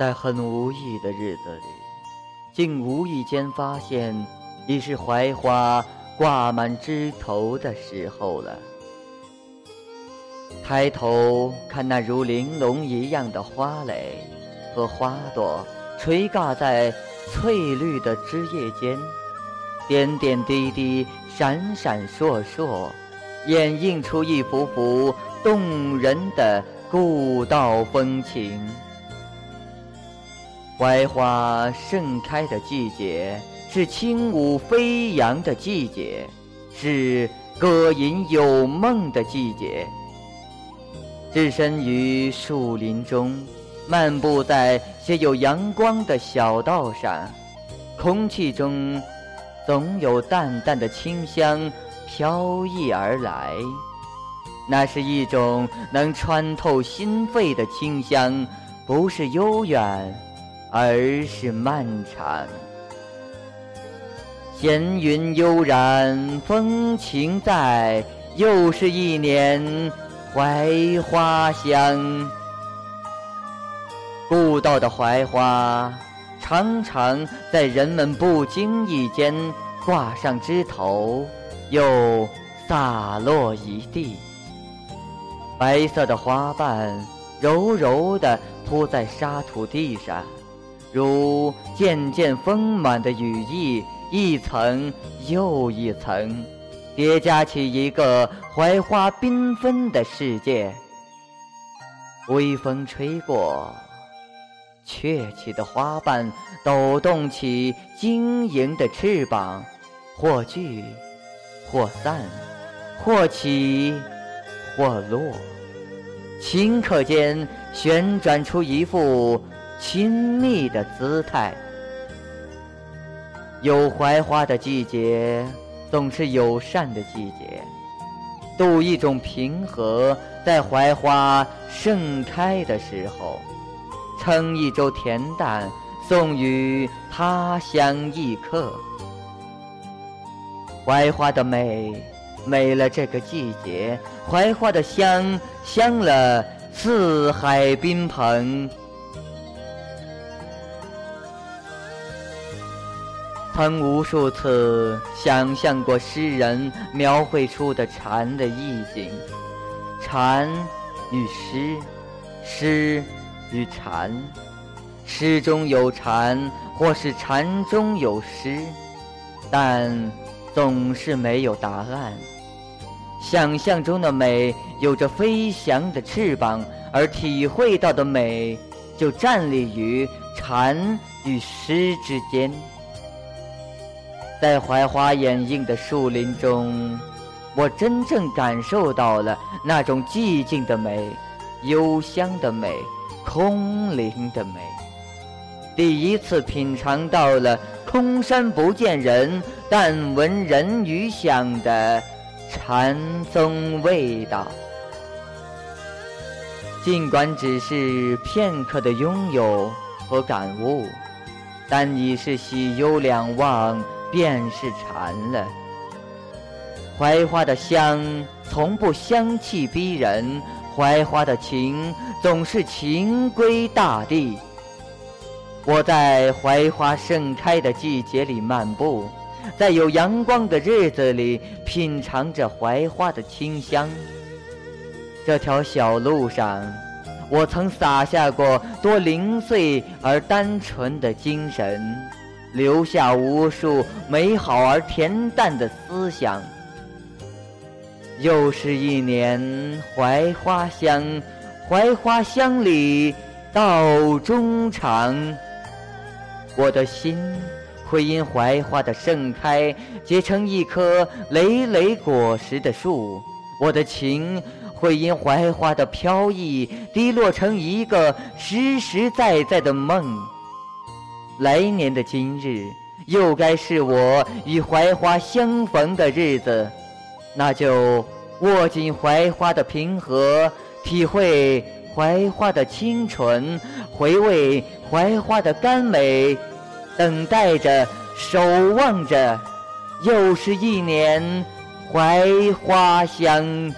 在很无意的日子里，竟无意间发现，已是槐花挂满枝头的时候了。抬头看那如玲珑一样的花蕾和花朵，垂挂在翠绿的枝叶间，点点滴滴，闪闪烁烁，掩映出一幅幅动人的古道风情。槐花盛开的季节，是轻舞飞扬的季节，是歌吟有梦的季节。置身于树林中，漫步在些有阳光的小道上，空气中总有淡淡的清香飘逸而来。那是一种能穿透心肺的清香，不是悠远。而是漫长，闲云悠然，风情在，又是一年槐花香。故道的槐花，常常在人们不经意间挂上枝头，又洒落一地。白色的花瓣，柔柔地铺在沙土地上。如渐渐丰满的羽翼，一层又一层，叠加起一个槐花缤纷的世界。微风吹过，雀起的花瓣抖动起晶莹的翅膀，或聚，或散，或起，或落，顷刻间旋转出一幅。亲密的姿态，有槐花的季节，总是友善的季节。度一种平和，在槐花盛开的时候，盛一粥恬淡，送与他乡异客。槐花的美，美了这个季节；槐花的香，香了四海宾朋。曾无数次想象过诗人描绘出的禅的意境，禅与诗，诗与禅，诗中有禅，或是禅中有诗，但总是没有答案。想象中的美有着飞翔的翅膀，而体会到的美就站立于禅与诗之间。在槐花掩映的树林中，我真正感受到了那种寂静的美、幽香的美、空灵的美。第一次品尝到了“空山不见人，但闻人语响”的禅宗味道。尽管只是片刻的拥有和感悟，但已是喜忧两忘。便是禅了。槐花的香从不香气逼人，槐花的情总是情归大地。我在槐花盛开的季节里漫步，在有阳光的日子里品尝着槐花的清香。这条小路上，我曾洒下过多零碎而单纯的精神。留下无数美好而恬淡的思想。又是一年槐花香，槐花香里道中长。我的心会因槐花的盛开结成一棵累累果实的树，我的情会因槐花的飘逸滴落成一个实实在在的梦。来年的今日，又该是我与槐花相逢的日子，那就握紧槐花的平和，体会槐花的清纯，回味槐花的甘美，等待着，守望着，又是一年槐花香。